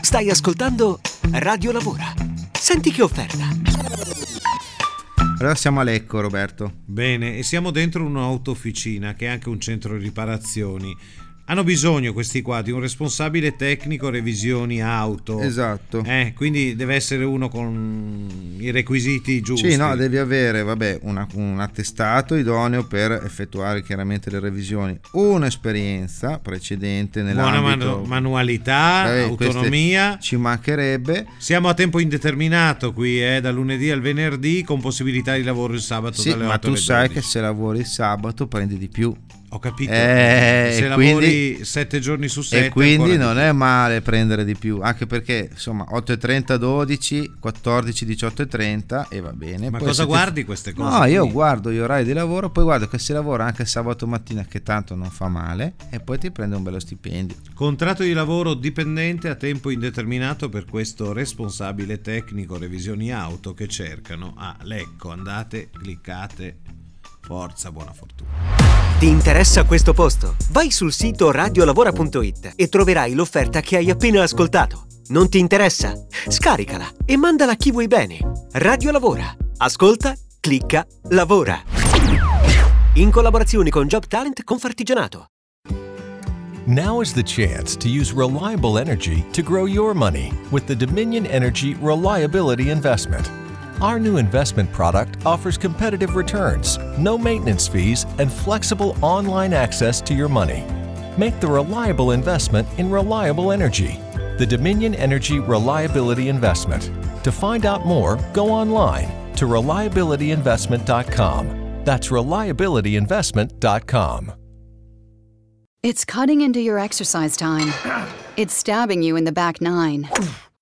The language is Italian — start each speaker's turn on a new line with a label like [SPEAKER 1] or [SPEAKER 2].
[SPEAKER 1] Stai ascoltando Radio Lavora. Senti che offerta.
[SPEAKER 2] Allora siamo a Lecco, Roberto.
[SPEAKER 3] Bene, e siamo dentro un'autofficina che è anche un centro riparazioni. Hanno bisogno questi qua di un responsabile tecnico revisioni auto.
[SPEAKER 2] Esatto.
[SPEAKER 3] Eh, quindi deve essere uno con i requisiti giusti.
[SPEAKER 2] Sì, no, devi avere, vabbè, una- un attestato idoneo per effettuare chiaramente le revisioni, un'esperienza precedente
[SPEAKER 3] Buona
[SPEAKER 2] nell'ambito...
[SPEAKER 3] manu- manualità,
[SPEAKER 2] queste
[SPEAKER 3] autonomia.
[SPEAKER 2] Ci mancherebbe.
[SPEAKER 3] Siamo a tempo indeterminato qui, eh, da lunedì al venerdì, con possibilità di lavoro il sabato
[SPEAKER 2] Sì, ma
[SPEAKER 3] 8
[SPEAKER 2] tu sai
[SPEAKER 3] 12.
[SPEAKER 2] che se lavori il sabato prendi di più.
[SPEAKER 3] Ho capito.
[SPEAKER 2] Eh,
[SPEAKER 3] se lavori
[SPEAKER 2] quindi-
[SPEAKER 3] 7 giorni su 7
[SPEAKER 2] E quindi non è male prendere di più, anche perché insomma 8.30 12, 14 18 e 30 e va bene.
[SPEAKER 3] Ma
[SPEAKER 2] Poi
[SPEAKER 3] cosa
[SPEAKER 2] ti-
[SPEAKER 3] guardi queste cose?
[SPEAKER 2] No, io guardo gli orari di lavoro, poi guardo che si lavora anche sabato mattina che tanto non fa male e poi ti prende un bello stipendio.
[SPEAKER 3] Contratto di lavoro dipendente a tempo indeterminato per questo responsabile tecnico revisioni auto che cercano a Lecco. Andate, cliccate. Forza, buona fortuna.
[SPEAKER 1] Ti interessa questo posto? Vai sul sito radiolavora.it e troverai l'offerta che hai appena ascoltato. Non ti interessa? Scaricala e mandala a chi vuoi bene. Radio Lavora. Ascolta, clicca, lavora. In collaborazione con Job Talent Confartigianato.
[SPEAKER 4] Now is the chance to use reliable energy to grow your money with the Dominion Energy Reliability Investment. Our new investment product offers competitive returns, no maintenance fees, and flexible online access to your money. Make the reliable investment in reliable energy. The Dominion Energy Reliability Investment. To find out more, go online to reliabilityinvestment.com. That's reliabilityinvestment.com.
[SPEAKER 5] It's cutting into your exercise time. It's stabbing you in the back nine.